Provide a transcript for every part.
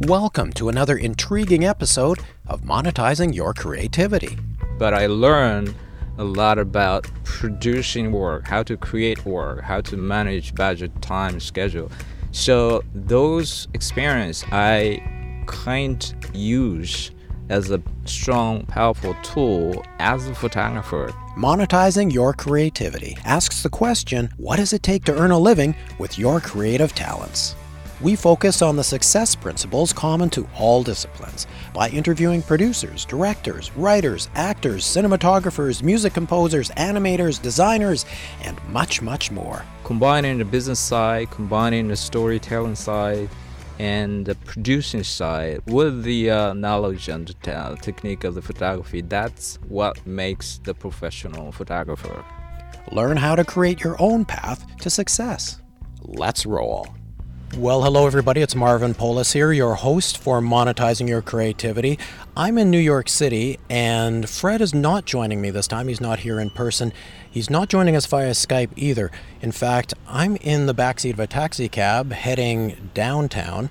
Welcome to another intriguing episode of Monetizing Your Creativity. But I learned a lot about producing work, how to create work, how to manage budget, time, schedule. So those experience I can't use as a strong, powerful tool as a photographer. Monetizing Your Creativity asks the question what does it take to earn a living with your creative talents? We focus on the success principles common to all disciplines by interviewing producers, directors, writers, actors, cinematographers, music composers, animators, designers, and much, much more. Combining the business side, combining the storytelling side, and the producing side with the uh, knowledge and the uh, technique of the photography, that's what makes the professional photographer. Learn how to create your own path to success. Let's roll. Well, hello, everybody. It's Marvin Polis here, your host for Monetizing Your Creativity. I'm in New York City, and Fred is not joining me this time. He's not here in person. He's not joining us via Skype either. In fact, I'm in the backseat of a taxi cab heading downtown.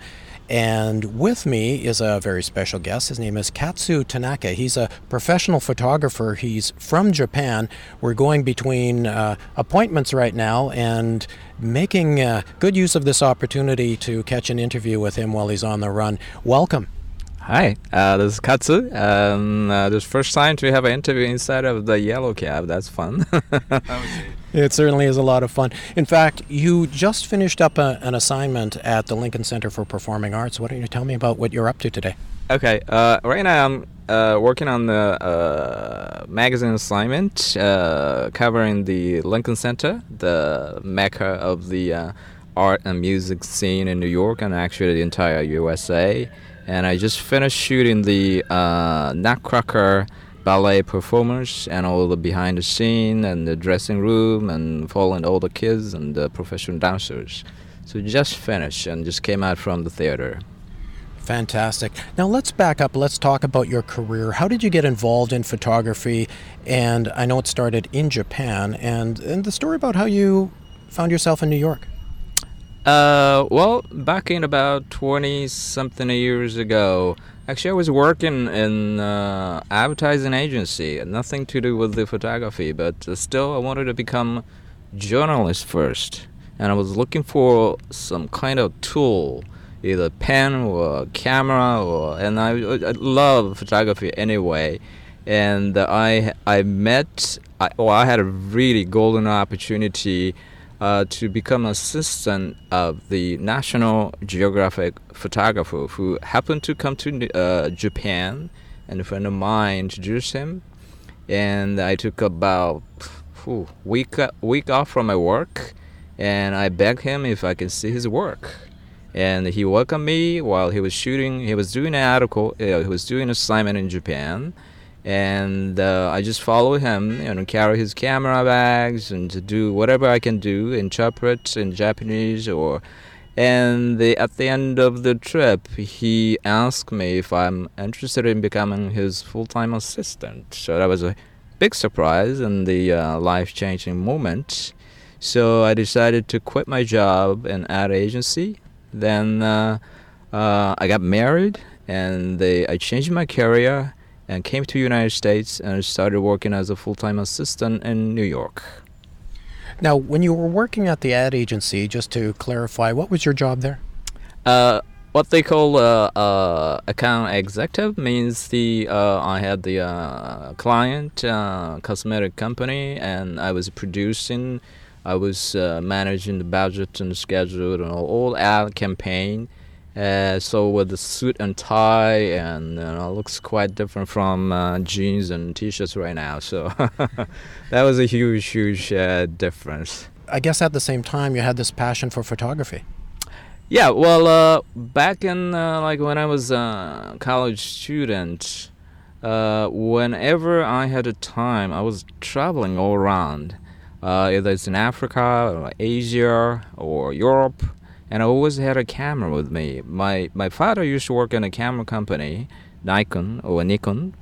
And with me is a very special guest. His name is Katsu Tanaka. He's a professional photographer. He's from Japan. We're going between uh, appointments right now and making uh, good use of this opportunity to catch an interview with him while he's on the run. Welcome. Hi, uh, this is Katsu. Um, uh, this first time to have an interview inside of the yellow cab. That's fun. it certainly is a lot of fun. In fact, you just finished up a, an assignment at the Lincoln Center for Performing Arts. Why don't you tell me about what you're up to today? Okay, uh, right now I'm uh, working on the uh, magazine assignment uh, covering the Lincoln Center, the mecca of the uh, art and music scene in New York and actually the entire USA and I just finished shooting the uh, Nutcracker ballet performers and all the behind the scene and the dressing room and following all the kids and the professional dancers. So just finished and just came out from the theater. Fantastic. Now let's back up. Let's talk about your career. How did you get involved in photography? And I know it started in Japan, and, and the story about how you found yourself in New York. Uh, well, back in about 20 something years ago, actually, I was working in uh, advertising agency, nothing to do with the photography, but uh, still, I wanted to become journalist first, and I was looking for some kind of tool, either pen or camera, or and I, I love photography anyway, and I I met, I, well, I had a really golden opportunity uh, to become assistant of the National Geographic photographer who happened to come to uh, Japan, and a friend of mine introduced him, and I took about whew, week week off from my work, and I begged him if I can see his work, and he welcomed me while he was shooting. He was doing an article. Uh, he was doing assignment in Japan and uh, I just follow him and you know, carry his camera bags and to do whatever I can do, interpret in Japanese or. And the, at the end of the trip, he asked me if I'm interested in becoming his full-time assistant. So that was a big surprise and the uh, life-changing moment. So I decided to quit my job in ad agency. Then uh, uh I got married, and they, I changed my career and came to United States and started working as a full-time assistant in New York. Now, when you were working at the ad agency, just to clarify, what was your job there? Uh, what they call uh, uh, account executive means the uh, I had the uh, client uh, cosmetic company and I was producing, I was managing the budget and the schedule and all, all ad campaign uh, so with the suit and tie, and you know, looks quite different from uh, jeans and t-shirts right now. So that was a huge, huge uh, difference. I guess at the same time, you had this passion for photography. Yeah, well, uh, back in uh, like when I was a college student, uh, whenever I had a time, I was traveling all around. either it's in Africa, or Asia, or Europe and I always had a camera with me. My my father used to work in a camera company, Nikon or Nikon,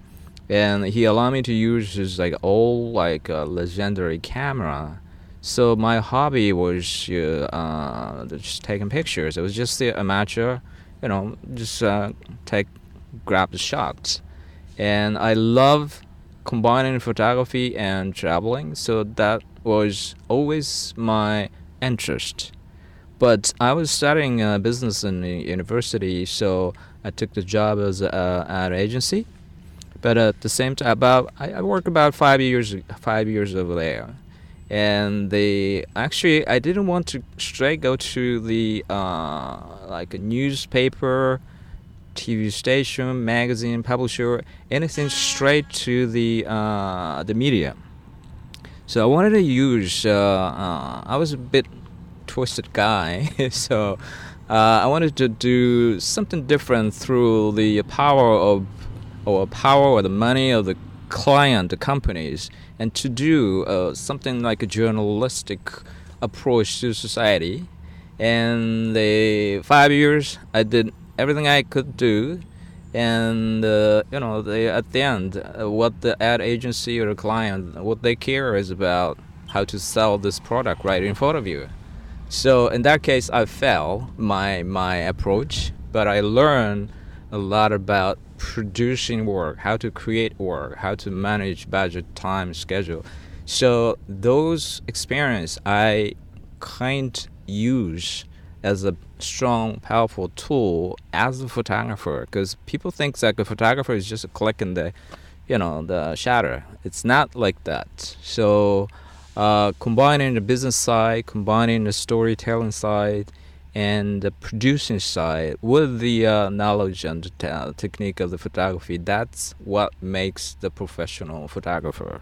and he allowed me to use his like old like uh, legendary camera. So my hobby was uh, uh, just taking pictures. It was just the amateur, you know, just uh, take grab the shots. And I love combining photography and traveling, so that was always my interest. But I was studying uh, business in university, so I took the job as uh, ad agency. But at the same time, about I, I worked about five years five years over there, and they actually I didn't want to straight go to the uh, like a newspaper TV station, magazine, publisher, anything straight to the uh, the media. So I wanted to use. Uh, uh, I was a bit twisted guy, so uh, I wanted to do something different through the power of or power or the money of the client, the companies, and to do uh, something like a journalistic approach to society. And the five years, I did everything I could do, and uh, you know, they, at the end, uh, what the ad agency or the client, what they care is about how to sell this product right in front of you. So in that case, I fell my my approach, but I learned a lot about producing work, how to create work, how to manage budget, time, schedule. So those experience I can't use as a strong, powerful tool as a photographer because people think that a photographer is just clicking the, you know, the shutter. It's not like that. So, uh, combining the business side, combining the storytelling side, and the producing side with the uh, knowledge and the technique of the photography, that's what makes the professional photographer.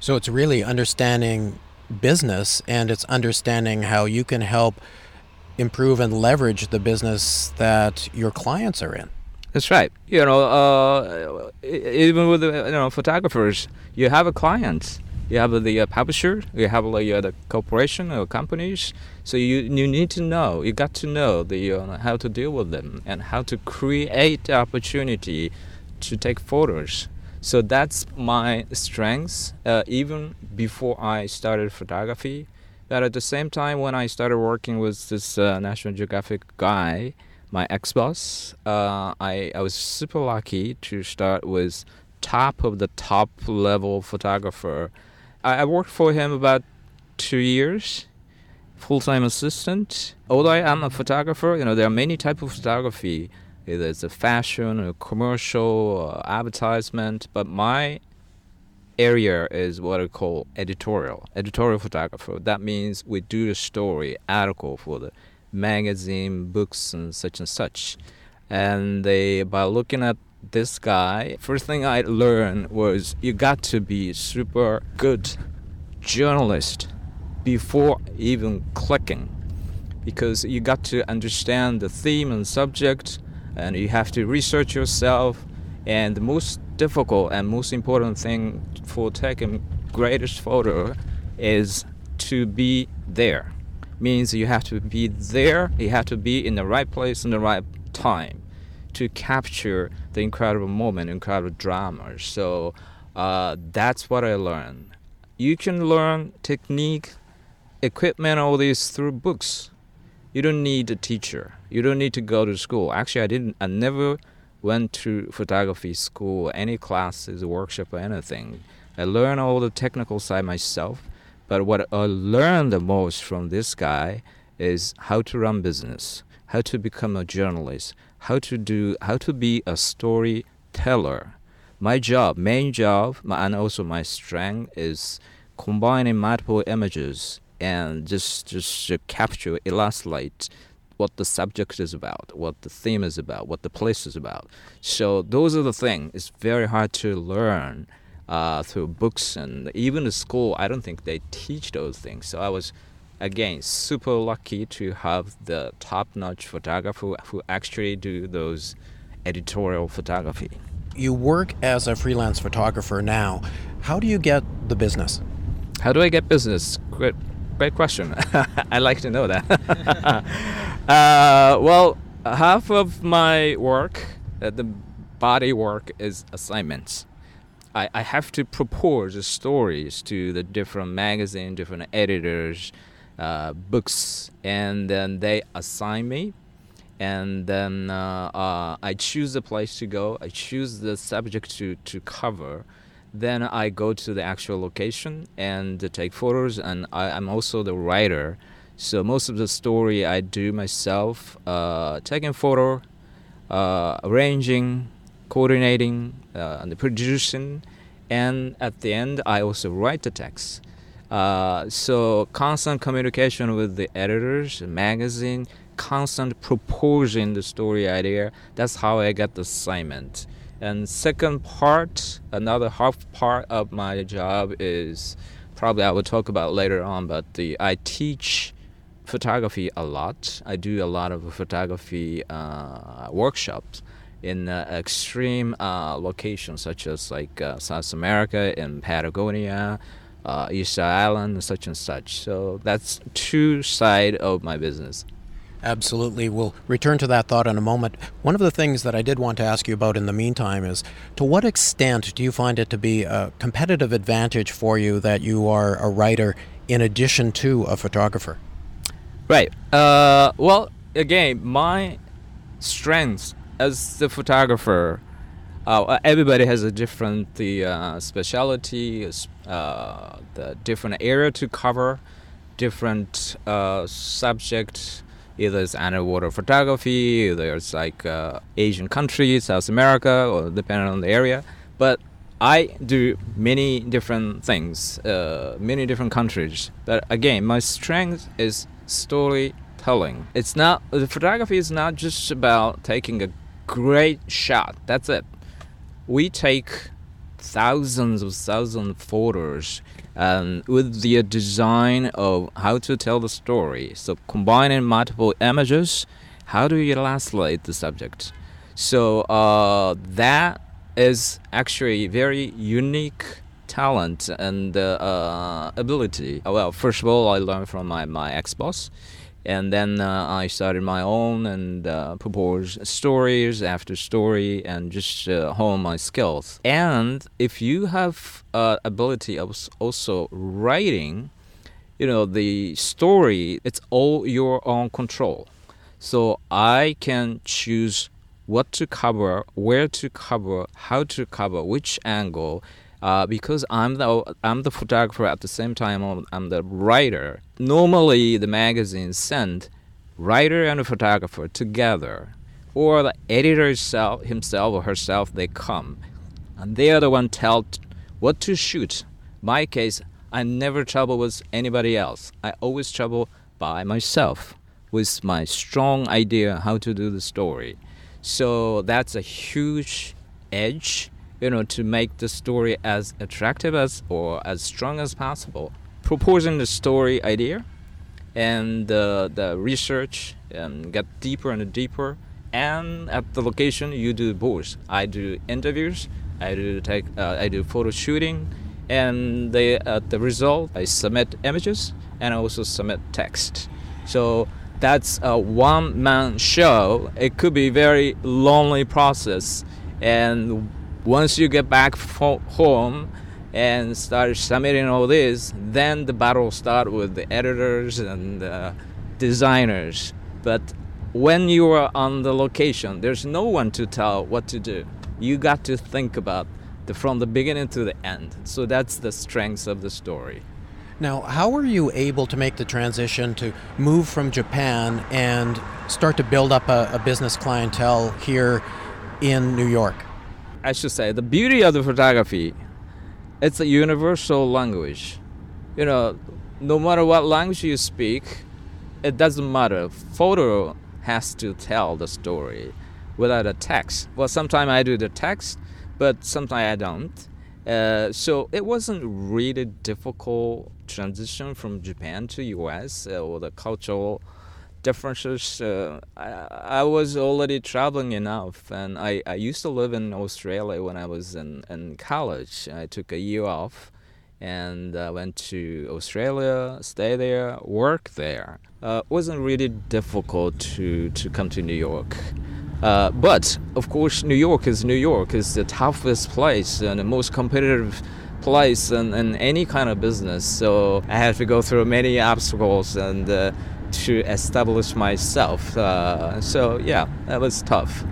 So it's really understanding business and it's understanding how you can help improve and leverage the business that your clients are in. That's right. You know, uh, even with you know photographers, you have a client, you have the uh, publisher, you have like uh, the corporation or companies. So you you need to know, you got to know the uh, how to deal with them and how to create opportunity to take photos. So that's my strength. Uh, even before I started photography, but at the same time, when I started working with this uh, National Geographic guy, my ex-boss, uh, I, I was super lucky to start with top of the top level photographer. I, worked for him about two years, full-time assistant. Although I am a photographer, you know, there are many types of photography. Either it's a fashion, or commercial, or advertisement. But my area is what I call editorial, editorial photographer. That means we do a story, article for the magazine, books, and such and such. And they, by looking at this guy, first thing I learned was you got to be super good journalist before even clicking, because you got to understand the theme and subject, and you have to research yourself. And the most difficult and most important thing for taking greatest photo is to be there. Means you have to be there, you have to be in the right place in the right time to capture the incredible moment, incredible drama. So uh, that's what I learned. You can learn technique, equipment, all these through books. You don't need a teacher. You don't need to go to school. Actually, I didn't. I never went to photography school, any classes, workshop, or anything. I learned all the technical side myself. But what I learned the most from this guy is how to run business, how to become a journalist, how to do, how to be a storyteller. My job, main job, and also my strength is combining multiple images and just just capture, illustrate what the subject is about, what the theme is about, what the place is about. So those are the things. It's very hard to learn uh, through books and even the school. I don't think they teach those things. So I was again super lucky to have the top-notch photographer who actually do those editorial photography. You work as a freelance photographer now. How do you get the business? How do I get business? Great, great question. I like to know that. uh, well, half of my work, uh, the body work, is assignments. I, I have to propose stories to the different magazine, different editors, uh, books, and then they assign me. and then uh, uh, I choose the place to go. I choose the subject to, to cover. Then I go to the actual location and take photos. And I, am also the writer, so most of the story I do myself, uh, taking photo, uh, arranging, coordinating, and producing, and at the end I also write the text. Uh, so constant communication with the editors, magazine, constant proposing the story idea. That's how I get the assignment. And second part, another half part of my job is probably I will talk about later on, but the I teach photography a lot. I do a lot of photography uh, workshops in uh, extreme uh, locations such as like uh, South America in Patagonia, uh, Easter Island, and such and such. So that's two side of my business. Absolutely. We'll return to that thought in a moment. One of the things that I did want to ask you about in the meantime is to what extent do you find it to be a competitive advantage for you that you are a writer in addition to a photographer? Right. Uh, well, again, my strengths as the photographer, uh, everybody has a different the uh, specialty, uh, the different area to cover, different uh, subject. Either it's underwater photography, it's like uh, Asian countries, South America, or depending on the area. But I do many different things, uh, many different countries. But again, my strength is storytelling. It's not the photography is not just about taking a great shot. That's it. We take thousands of thousands of photos and with the design of how to tell the story. So combining multiple images, how do you illustrate the subject? So uh, that is actually very unique talent and uh, ability. Well, first of all, I learned from my, my ex-boss and then uh, I started my own and uh, proposed stories after story and just uh, hone my skills. And if you have uh, ability of also writing, you know the story, it's all your own control. So I can choose what to cover, where to cover, how to cover, which angle, uh, because I'm the I'm the photographer at the same time I'm, the writer. Normally, the magazines send writer and photographer together, or the editor himself or herself. They come, and they are the one tell what to shoot. My case, I never trouble with anybody else. I always trouble by myself with my strong idea how to do the story. So that's a huge edge you know, to make the story as attractive as or as strong as possible. Proposing the story idea and uh, the research and get deeper and deeper. And at the location, you do both. I do interviews, I do take, uh, I do photo shooting, and the uh, the result, I submit images and I also submit text. So that's a one man show. It could be very lonely process, and once you get back home and start submitting all this, then the battle start with the editors and designers. But when you are on the location, there's no one to tell what to do. You got to think about the, from the beginning to the end. So that's the strength of the story. Now, how were you able to make the transition to move from Japan and start to build up a, a business clientele here in New York? I should say, the beauty of the photography, it's a universal language. You know, no matter what language you speak, it doesn't matter. Photo has to tell the story without a text. Well, sometimes I do the text, but sometimes I don't. Uh, so it wasn't really difficult transition from Japan to US uh, or the cultural differences. Uh, I, I was already traveling enough, and I, I used to live in Australia when I was in, in college. I took a year off and uh, went to Australia, stay there, work there. Uh, wasn't really difficult to, to come to New York. Uh, but of course, New York is New York. is the toughest place and the most competitive place in, in any kind of business. So I had to go through many obstacles and uh, to establish myself. Uh, so yeah, that was tough.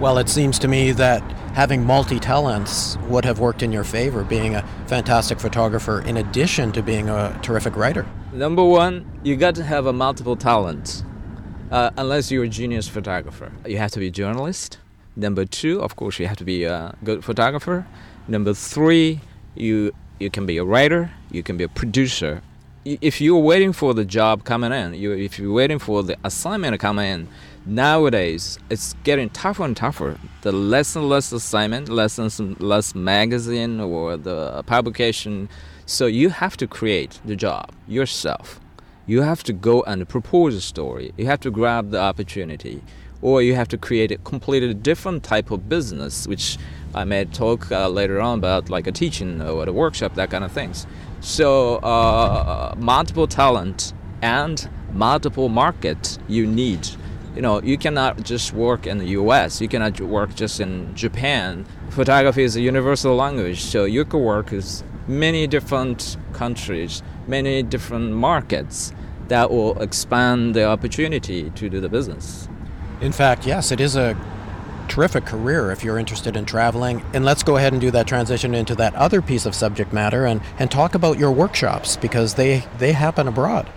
Well, it seems to me that having multi talents would have worked in your favor, being a fantastic photographer in addition to being a terrific writer. Number one, you got to have a multiple talent, uh, unless you're a genius photographer. You have to be a journalist. Number two, of course, you have to be a good photographer. Number three, you you can be a writer, you can be a producer. If you're waiting for the job coming in, you, if you're waiting for the assignment to come in, nowadays it's getting tougher and tougher. The less and less assignment, less and less magazine or the publication. So you have to create the job yourself. You have to go and propose a story. You have to grab the opportunity, or you have to create a completely different type of business, which I may talk uh, later on about, like a teaching or a workshop, that kind of things. So uh, multiple talent and multiple market you need you know, you cannot just work in the U.S. You cannot work just in Japan. Photography is a universal language, so you can work with many different countries, many different markets that will expand the opportunity to do the business. In fact, yes, it is a terrific career if you're interested in traveling. And let's go ahead and do that transition into that other piece of subject matter and, and talk about your workshops because they, they happen abroad.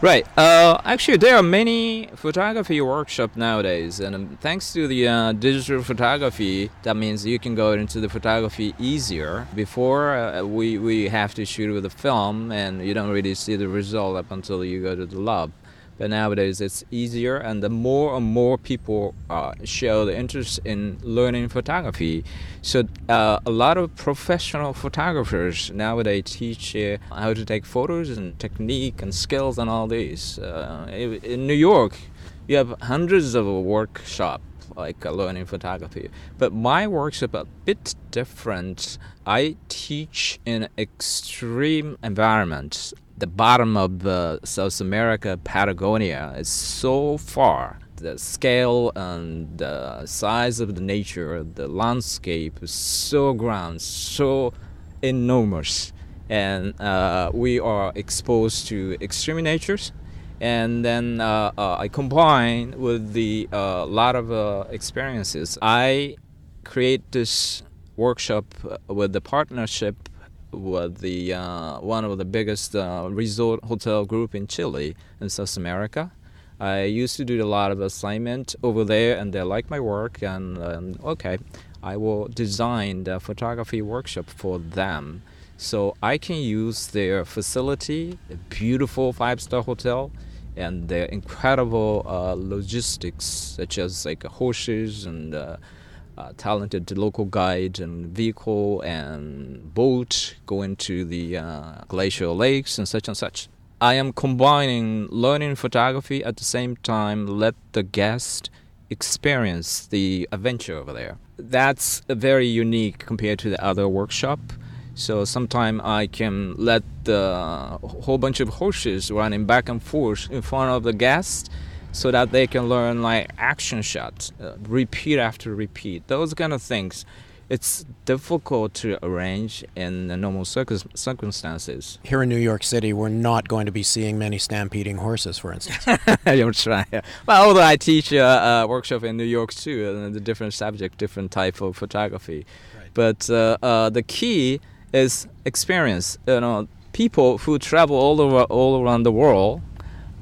Right. Uh, actually, there are many photography workshops nowadays, and um, thanks to the uh, digital photography, that means you can go into the photography easier. Before, uh, we we have to shoot with a film, and you don't really see the result up until you go to the lab. But nowadays it's easier, and the more and more people uh, show the interest in learning photography. So uh, a lot of professional photographers nowadays teach uh, how to take photos and technique and skills and all these. Uh, in New York, you have hundreds of workshops like uh, learning photography. But my workshop a bit different. I teach in extreme environments the bottom of uh, South America, Patagonia, is so far. The scale and the size of the nature, the landscape is so grand, so enormous. And uh, we are exposed to extreme natures. And then uh, uh I combine with the uh, lot of uh, experiences. I create this workshop with the partnership was the uh, one of the biggest uh, resort hotel group in Chile in South America. I used to do a lot of assignment over there, and they like my work. And um, okay, I will design the photography workshop for them, so I can use their facility, a beautiful five-star hotel, and their incredible uh, logistics, such as like horses and uh, talented local guide and vehicle and boat going to the uh, glacial lakes and such and such. I am combining learning photography at the same time let the guest experience the adventure over there. That's very unique compared to the other workshop. So sometimes I can let the whole bunch of horses running back and forth in front of the guest so that they can learn like action shots, uh, repeat after repeat, those kind of things. It's difficult to arrange in the normal circumstances. Here in New York City, we're not going to be seeing many stampeding horses, for instance. You're trying. Well, although I teach a, a, workshop in New York too, and a different subject, different type of photography. Right. But uh, uh, the key is experience. You know, people who travel all over all around the world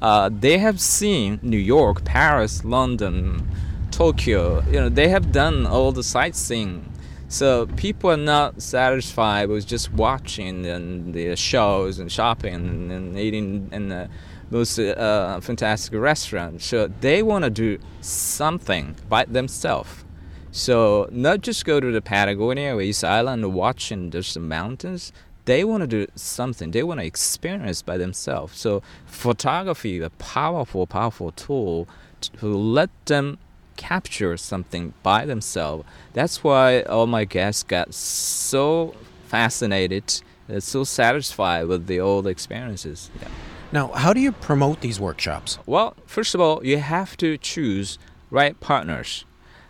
uh, they have seen New York, Paris, London, Tokyo. You know, they have done all the sightseeing. So people are not satisfied with just watching and the shows and shopping and, eating in the most uh, fantastic restaurants. So they want to do something by themselves. So not just go to the Patagonia or East Island and watching just the mountains they want to do something. They want to experience by themselves. So photography is a powerful powerful tool to let them capture something by themselves. That's why all my guests got so fascinated and so satisfied with the old experiences. Yeah. now how do you promote these workshops? Well first of all you have to choose right partners.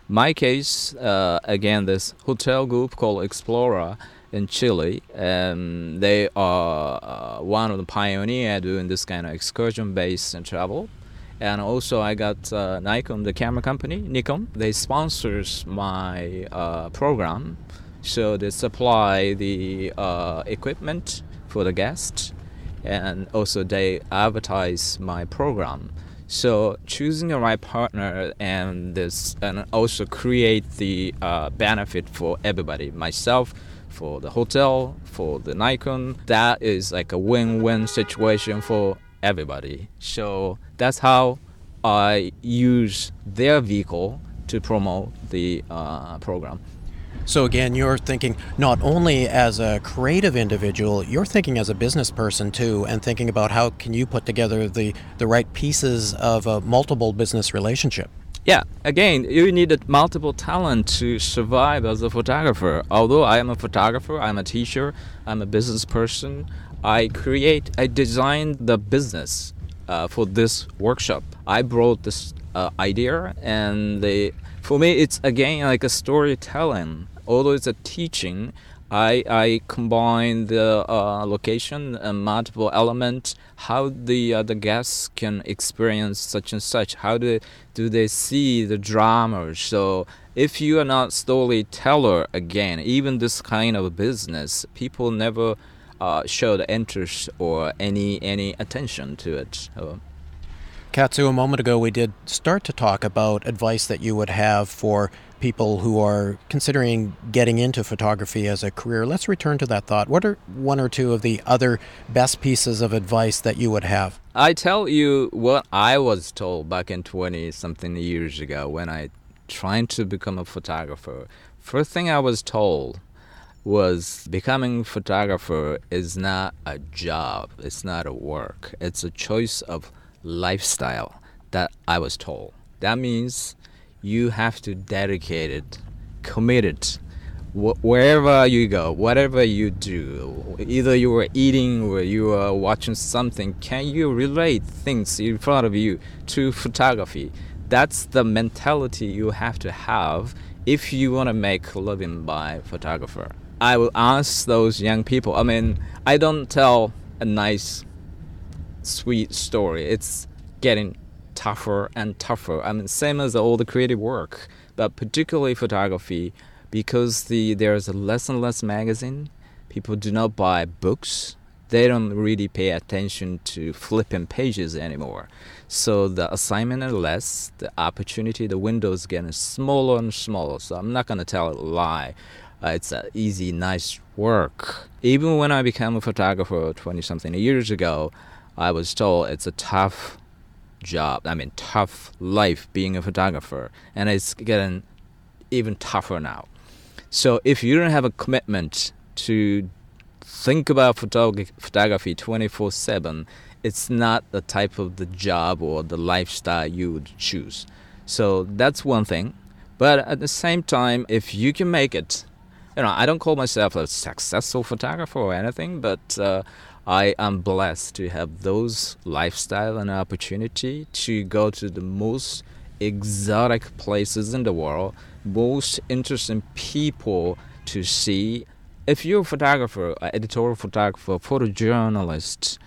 My case uh, again this hotel group called Explora in Chile, and they are uh, one of the pioneers doing this kind of excursion-based travel. And also, I got uh, Nikon, the camera company, Nikon. They sponsors my uh, program, so they supply the uh, equipment for the guests, and also they advertise my program. So choosing the right partner and this and also create the uh, benefit for everybody, myself, for the hotel, for the Nikon. That is like a win-win situation for everybody. So that's how I use their vehicle to promote the uh, program. So again, you're thinking not only as a creative individual, you're thinking as a business person too, and thinking about how can you put together the the right pieces of a multiple business relationship. Yeah, again, you need multiple talent to survive as a photographer. Although I am a photographer, I'm a teacher, I'm a business person. I create, I design the business uh, for this workshop. I brought this uh, idea, and the, for me, it's again like a storytelling although it's a teaching, I, I combine the uh, location and multiple elements, how the uh, the guests can experience such and such, how do, do they see the drama. So if you are not storyteller again, even this kind of business, people never uh, show the interest or any any attention to it. Katsu, a moment ago we did start to talk about advice that you would have for people who are considering getting into photography as a career. Let's return to that thought. What are one or two of the other best pieces of advice that you would have? I tell you what I was told back in 20 something years ago when I tried to become a photographer. First thing I was told was becoming photographer is not a job, it's not a work. It's a choice of lifestyle that I was told. That means you have to dedicate it, commit it. Wh- wherever you go, whatever you do, either you are eating or you are watching something, can you relate things in front of you to photography? That's the mentality you have to have if you want to make a living by photographer. I will ask those young people. I mean, I don't tell a nice, sweet story. It's getting tougher and tougher. I mean, same as all the creative work, but particularly photography, because the there's less and less magazine. People do not buy books. They don't really pay attention to flipping pages anymore. So the assignment is less, the opportunity, the window is getting smaller and smaller. So I'm not gonna tell a lie. Uh, it's an easy, nice work. Even when I became a photographer 20 something years ago, I was told it's a tough job. I mean, tough life being a photographer, and it's getting even tougher now. So if you don't have a commitment to think about photog- photography 24/7, it's not the type of the job or the lifestyle you would choose. So that's one thing. But at the same time, if you can make it, you know, I don't call myself a successful photographer or anything, but uh, I am blessed to have those lifestyle and opportunity to go to the most exotic places in the world, most interesting people to see. If you're a photographer, editorial photographer, photojournalist,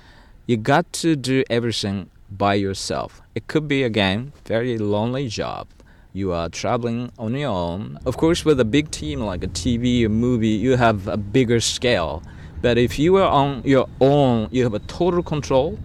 you got to do everything by yourself. It could be again very lonely job. You are traveling on your own. Of course, with a big team like a TV or movie, you have a bigger scale but if you are on your own, you have a total control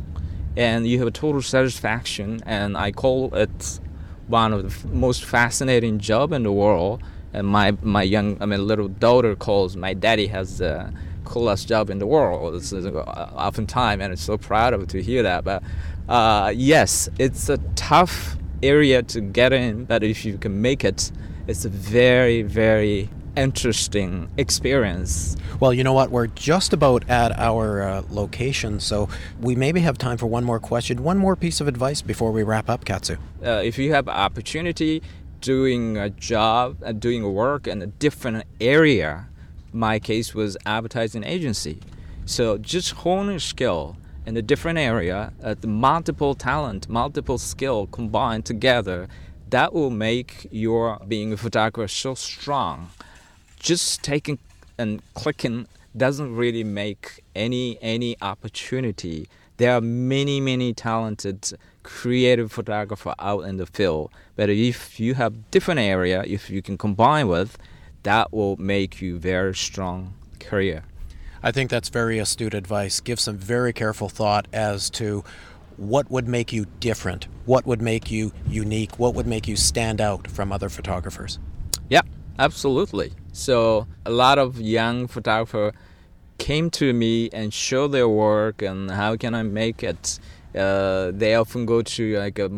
and you have a total satisfaction. And I call it one of the most fascinating job in the world. And my, my young, I mean, little daughter calls my daddy has the coolest job in the world. This is uh, oftentimes, and I'm so proud of to hear that. But uh, yes, it's a tough area to get in, but if you can make it, it's a very, very interesting experience. Well, you know what? We're just about at our uh, location, so we maybe have time for one more question, one more piece of advice before we wrap up, Katsu. Uh, if you have opportunity doing a job, uh, doing work in a different area, my case was advertising agency. So just hone your skill in a different area, uh, the multiple talent, multiple skill combined together, that will make your being a photographer so strong just taking and clicking doesn't really make any any opportunity. There are many many talented creative photographer out in the field. But if you have different area, if you can combine with, that will make you very strong career. I think that's very astute advice. Give some very careful thought as to what would make you different, what would make you unique, what would make you stand out from other photographers. Yeah, absolutely. So a lot of young photographer came to me and show their work and how can I make it. Uh, they often go to like a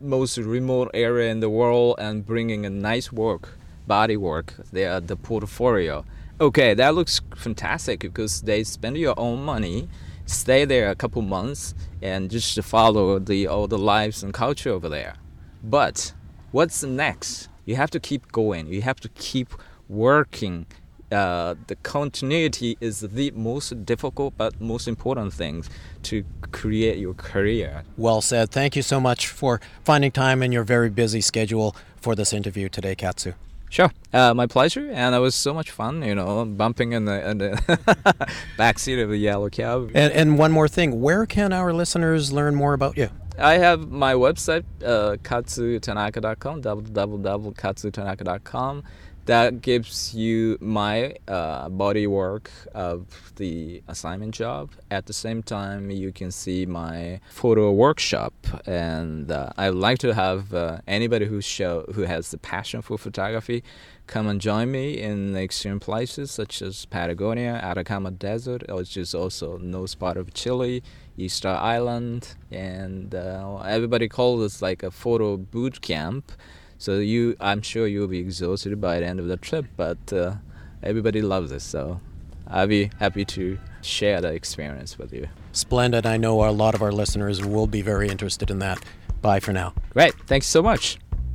most remote area in the world and bringing a nice work, body work, They are the portfolio. Okay, that looks fantastic because they spend your own money, stay there a couple months, and just follow the all the lives and culture over there. But what's next? You have to keep going. You have to keep working. Uh, the continuity is the most difficult but most important thing to create your career. Well said. Thank you so much for finding time in your very busy schedule for this interview today, Katsu. Sure, uh, my pleasure, and it was so much fun. You know, bumping in the, in the back seat of the yellow cab. And, and one more thing, where can our listeners learn more about you? I have my website, uh, katsutanaka.com, www.katsutanaka.com that gives you my uh, body work of the assignment job. At the same time, you can see my photo workshop, and uh, I would like to have uh, anybody who show who has the passion for photography come and join me in extreme places such as Patagonia, Atacama Desert, which is also north part of Chile, Easter Island, and uh, everybody calls it like a photo boot camp so you, I'm sure you'll be exhausted by the end of the trip, but uh, everybody loves it. So I'll be happy to share that experience with you. Splendid. I know a lot of our listeners will be very interested in that. Bye for now. Great. Thanks so much.